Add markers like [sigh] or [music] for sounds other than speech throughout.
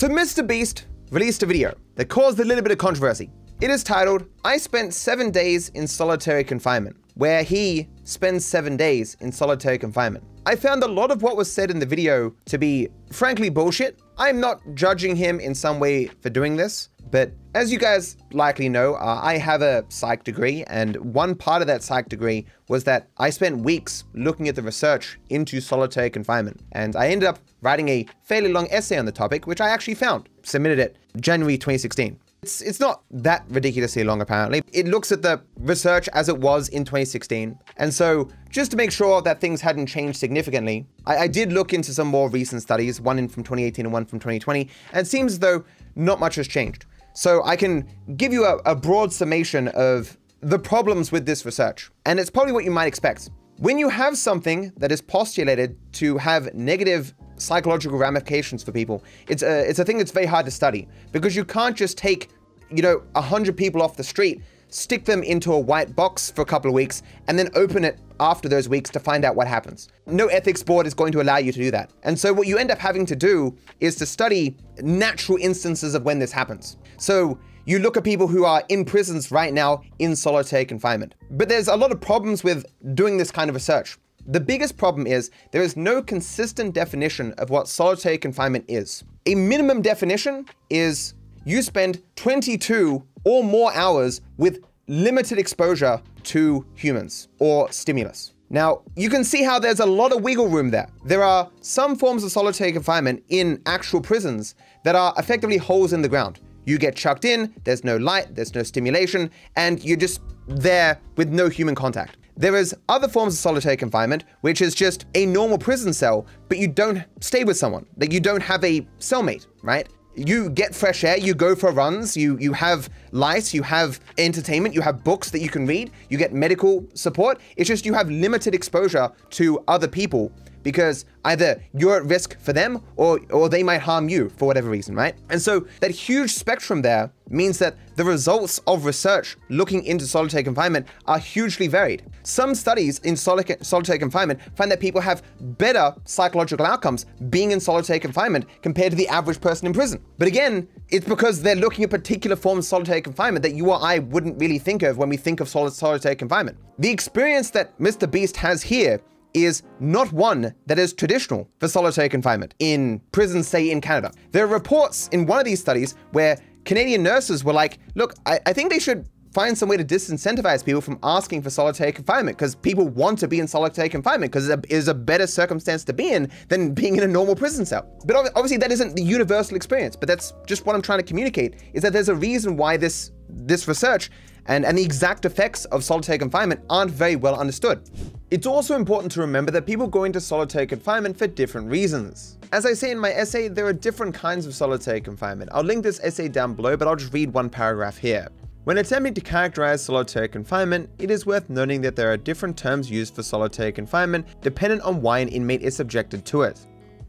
So Mr. Beast released a video that caused a little bit of controversy. It is titled, I spent seven days in solitary confinement, where he spends seven days in solitary confinement. I found a lot of what was said in the video to be frankly bullshit. I'm not judging him in some way for doing this, but as you guys likely know, uh, I have a psych degree, and one part of that psych degree was that I spent weeks looking at the research into solitary confinement. And I ended up writing a fairly long essay on the topic, which I actually found, submitted it January 2016. It's, it's not that ridiculously long, apparently. It looks at the research as it was in 2016. And so, just to make sure that things hadn't changed significantly, I, I did look into some more recent studies, one in from 2018 and one from 2020, and it seems as though not much has changed. So I can give you a, a broad summation of the problems with this research. And it's probably what you might expect. When you have something that is postulated to have negative psychological ramifications for people, it's a, it's a thing that's very hard to study because you can't just take, you know, 100 people off the street, stick them into a white box for a couple of weeks, and then open it after those weeks to find out what happens. No ethics board is going to allow you to do that. And so what you end up having to do is to study natural instances of when this happens. So you look at people who are in prisons right now in solitary confinement. But there's a lot of problems with doing this kind of research. The biggest problem is there is no consistent definition of what solitary confinement is. A minimum definition is you spend 22 or more hours with limited exposure to humans or stimulus. Now, you can see how there's a lot of wiggle room there. There are some forms of solitary confinement in actual prisons that are effectively holes in the ground. You get chucked in, there's no light, there's no stimulation, and you're just there with no human contact. There is other forms of solitary confinement, which is just a normal prison cell, but you don't stay with someone. Like you don't have a cellmate, right? You get fresh air, you go for runs, you you have lights, you have entertainment, you have books that you can read, you get medical support. It's just you have limited exposure to other people because either you're at risk for them or, or they might harm you for whatever reason, right? And so that huge spectrum there means that the results of research looking into solitary confinement are hugely varied. Some studies in solitary confinement find that people have better psychological outcomes being in solitary confinement compared to the average person in prison. But again, it's because they're looking at particular forms of solitary confinement that you or I wouldn't really think of when we think of solitary confinement. The experience that Mr. Beast has here is not one that is traditional for solitary confinement in prisons, say in Canada. There are reports in one of these studies where Canadian nurses were like, look, I, I think they should find some way to disincentivize people from asking for solitary confinement because people want to be in solitary confinement because it is a better circumstance to be in than being in a normal prison cell. But obviously that isn't the universal experience, but that's just what I'm trying to communicate is that there's a reason why this this research and, and the exact effects of solitary confinement aren't very well understood. It's also important to remember that people go into solitary confinement for different reasons. As I say in my essay, there are different kinds of solitary confinement. I'll link this essay down below, but I'll just read one paragraph here. When attempting to characterize solitary confinement, it is worth noting that there are different terms used for solitary confinement dependent on why an inmate is subjected to it.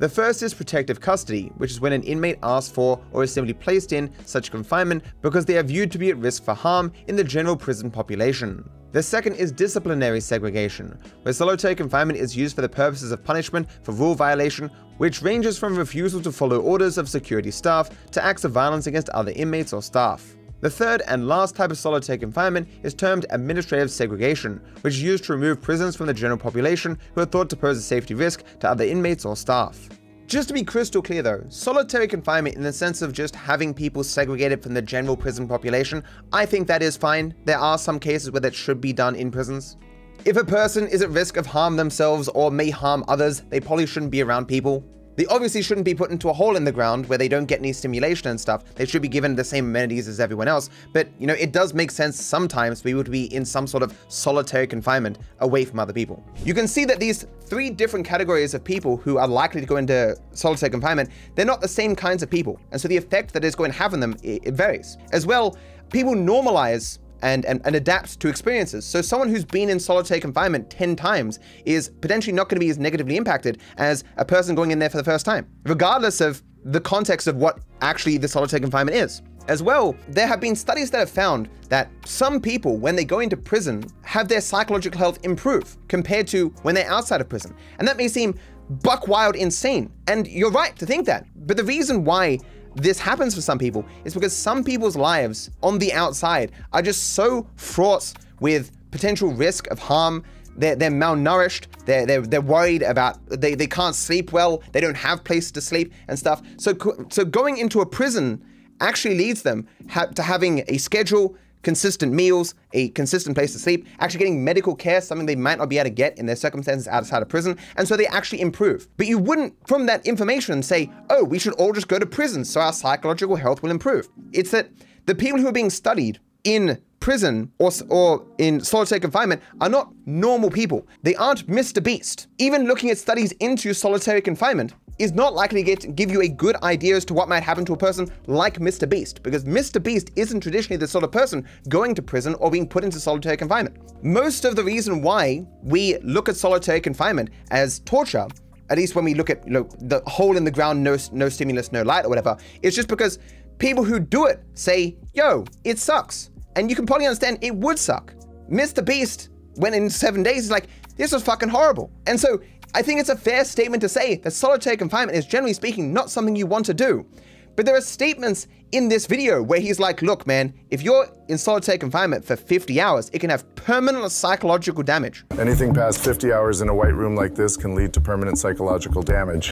The first is protective custody, which is when an inmate asks for or is simply placed in such confinement because they are viewed to be at risk for harm in the general prison population. The second is disciplinary segregation, where solitary confinement is used for the purposes of punishment for rule violation, which ranges from refusal to follow orders of security staff to acts of violence against other inmates or staff. The third and last type of solitary confinement is termed administrative segregation, which is used to remove prisoners from the general population who are thought to pose a safety risk to other inmates or staff. Just to be crystal clear though, solitary confinement in the sense of just having people segregated from the general prison population, I think that is fine. There are some cases where that should be done in prisons. If a person is at risk of harm themselves or may harm others, they probably shouldn't be around people. They obviously shouldn't be put into a hole in the ground where they don't get any stimulation and stuff. They should be given the same amenities as everyone else. But, you know, it does make sense sometimes for people be in some sort of solitary confinement away from other people. You can see that these three different categories of people who are likely to go into solitary confinement, they're not the same kinds of people. And so the effect that it's going to have on them, it varies. As well, people normalize and, and, and adapt to experiences. So someone who's been in solitary confinement 10 times is potentially not going to be as negatively impacted as a person going in there for the first time, regardless of the context of what actually the solitary confinement is. As well, there have been studies that have found that some people, when they go into prison, have their psychological health improve compared to when they're outside of prison. And that may seem buck wild insane. And you're right to think that. But the reason why this happens for some people is because some people's lives on the outside are just so fraught with potential risk of harm. They're, they're malnourished. They're, they're, they're worried about, they, they can't sleep well. They don't have places to sleep and stuff. So, so going into a prison actually leads them ha to having a schedule, consistent meals, a consistent place to sleep, actually getting medical care, something they might not be able to get in their circumstances outside of prison, and so they actually improve. But you wouldn't, from that information, say, oh, we should all just go to prison so our psychological health will improve. It's that the people who are being studied in prison or, or in solitary confinement are not normal people. They aren't Mr. Beast. Even looking at studies into solitary confinement is not likely to get, give you a good idea as to what might happen to a person like Mr. Beast, because Mr. Beast isn't traditionally the sort of person going to prison or being put into solitary confinement. Most of the reason why we look at solitary confinement as torture at least when we look at you know, the hole in the ground, no, no stimulus, no light or whatever, it's just because people who do it say, yo, it sucks. And you can probably understand it would suck. Mr. Beast went in seven days, he's like, this was fucking horrible. And so I think it's a fair statement to say that solitary confinement is generally speaking not something you want to do. But there are statements in this video where he's like, look, man, if you're in solitary confinement for 50 hours, it can have permanent psychological damage. Anything past 50 hours in a white room like this can lead to permanent psychological damage.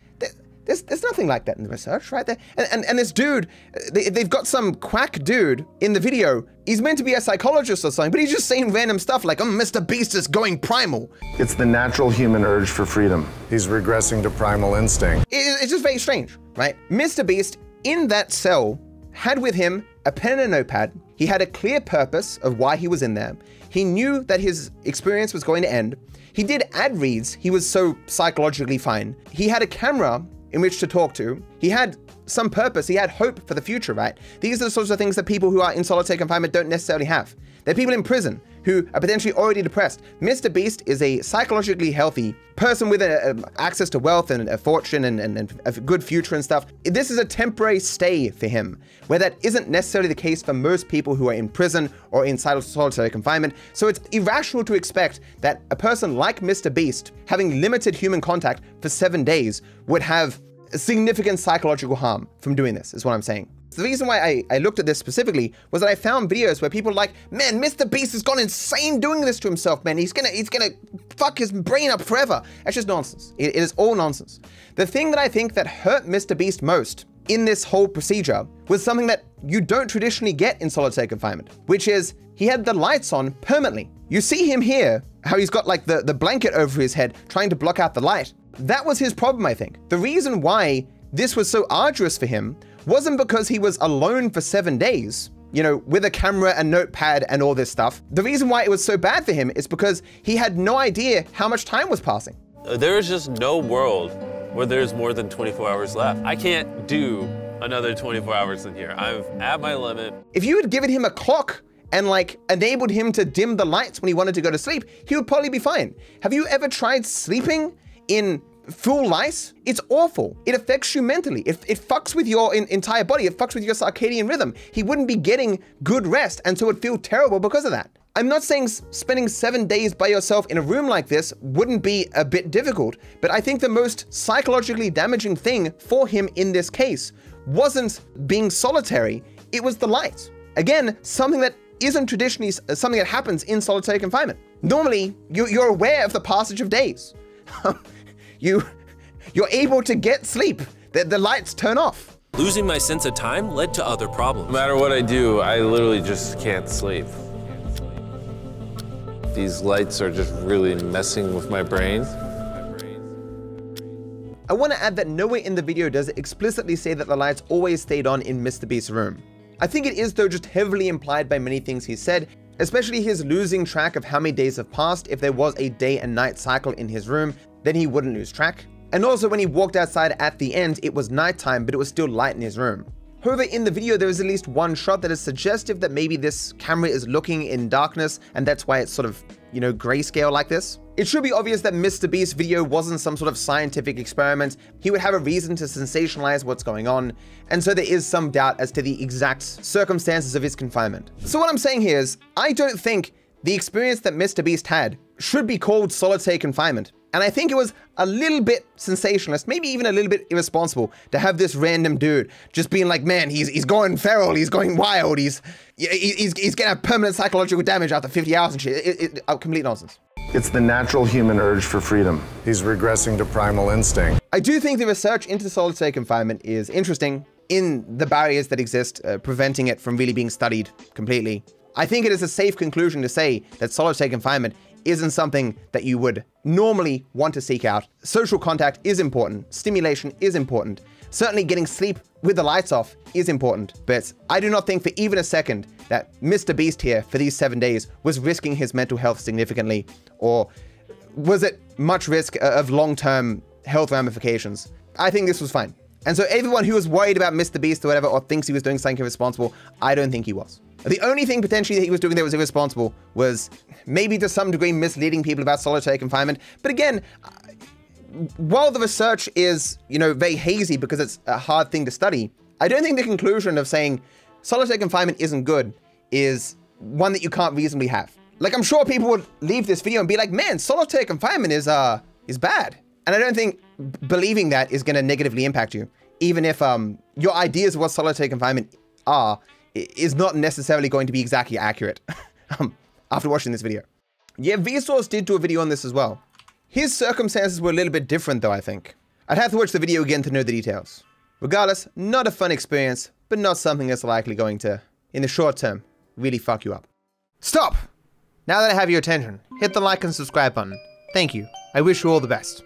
There's, there's nothing like that in the research, right? There. And, and, and this dude, they, they've got some quack dude in the video. He's meant to be a psychologist or something, but he's just saying random stuff like, oh, Mr. Beast is going primal. It's the natural human urge for freedom. He's regressing to primal instinct. It, it's just very strange, right? Mr. Beast, in that cell, had with him a pen and a notepad. He had a clear purpose of why he was in there. He knew that his experience was going to end. He did ad reads. He was so psychologically fine. He had a camera in which to talk to. He had some purpose, he had hope for the future, right? These are the sorts of things that people who are in solitary confinement don't necessarily have. They're people in prison who are potentially already depressed. Mr. Beast is a psychologically healthy person with a, a, access to wealth and a fortune and, and, and, a good future and stuff. This is a temporary stay for him, where that isn't necessarily the case for most people who are in prison or in solitary confinement. So it's irrational to expect that a person like Mr. Beast, having limited human contact for seven days, would have significant psychological harm from doing this, is what I'm saying. The reason why I, I looked at this specifically was that I found videos where people like, man, Mr. Beast has gone insane doing this to himself, man. He's gonna he's gonna fuck his brain up forever. That's just nonsense. it, it is all nonsense. The thing that I think that hurt Mr. Beast most in this whole procedure was something that you don't traditionally get in solitary confinement, which is he had the lights on permanently. You see him here, how he's got like the, the blanket over his head trying to block out the light. That was his problem, I think. The reason why this was so arduous for him wasn't because he was alone for seven days, you know, with a camera and notepad and all this stuff. The reason why it was so bad for him is because he had no idea how much time was passing. There is just no world where there's more than 24 hours left. I can't do another 24 hours in here. I'm at my limit. If you had given him a clock and like enabled him to dim the lights when he wanted to go to sleep, he would probably be fine. Have you ever tried sleeping in full lice, it's awful. It affects you mentally. It, it fucks with your in, entire body. It fucks with your circadian rhythm. He wouldn't be getting good rest and so it would feel terrible because of that. I'm not saying spending seven days by yourself in a room like this wouldn't be a bit difficult, but I think the most psychologically damaging thing for him in this case wasn't being solitary, it was the light. Again, something that isn't traditionally something that happens in solitary confinement. Normally, you're aware of the passage of days. [laughs] you you're able to get sleep. The, the lights turn off. Losing my sense of time led to other problems. No matter what I do, I literally just can't sleep. These lights are just really messing with my brain. I want to add that nowhere in the video does it explicitly say that the lights always stayed on in Mr. Beast's room. I think it is though just heavily implied by many things he said, especially his losing track of how many days have passed if there was a day and night cycle in his room, then he wouldn't lose track. And also when he walked outside at the end, it was nighttime, but it was still light in his room. However, in the video, there is at least one shot that is suggestive that maybe this camera is looking in darkness, and that's why it's sort of, you know, grayscale like this. It should be obvious that Mr. Beast's video wasn't some sort of scientific experiment. He would have a reason to sensationalize what's going on, and so there is some doubt as to the exact circumstances of his confinement. So what I'm saying here is, I don't think the experience that Mr. Beast had should be called solitary confinement. And I think it was a little bit sensationalist, maybe even a little bit irresponsible to have this random dude just being like, man, he's, he's going feral, he's going wild, he's, he's, he's gonna have permanent psychological damage after 50 hours and shit. It, it, it, complete nonsense. It's the natural human urge for freedom. He's regressing to primal instinct. I do think the research into solitary confinement is interesting in the barriers that exist, uh, preventing it from really being studied completely. I think it is a safe conclusion to say that solitary confinement isn't something that you would normally want to seek out. Social contact is important, stimulation is important. Certainly, getting sleep with the lights off is important, but I do not think for even a second that Mr. Beast here for these seven days was risking his mental health significantly, or was it much risk uh, of long term health ramifications. I think this was fine. And so, everyone who was worried about Mr. Beast or whatever, or thinks he was doing something irresponsible, I don't think he was. The only thing potentially that he was doing that was irresponsible was maybe to some degree misleading people about solitary confinement. But again, while the research is, you know, very hazy because it's a hard thing to study, I don't think the conclusion of saying solitary confinement isn't good is one that you can't reasonably have. Like I'm sure people would leave this video and be like, "Man, solitary confinement is uh is bad." And I don't think believing that is going to negatively impact you, even if um your ideas of what solitary confinement are is not necessarily going to be exactly accurate [laughs] um, after watching this video. Yeah, Vsauce did do a video on this as well. His circumstances were a little bit different though, I think. I'd have to watch the video again to know the details. Regardless, not a fun experience, but not something that's likely going to, in the short term, really fuck you up. Stop! Now that I have your attention, hit the like and subscribe button. Thank you. I wish you all the best.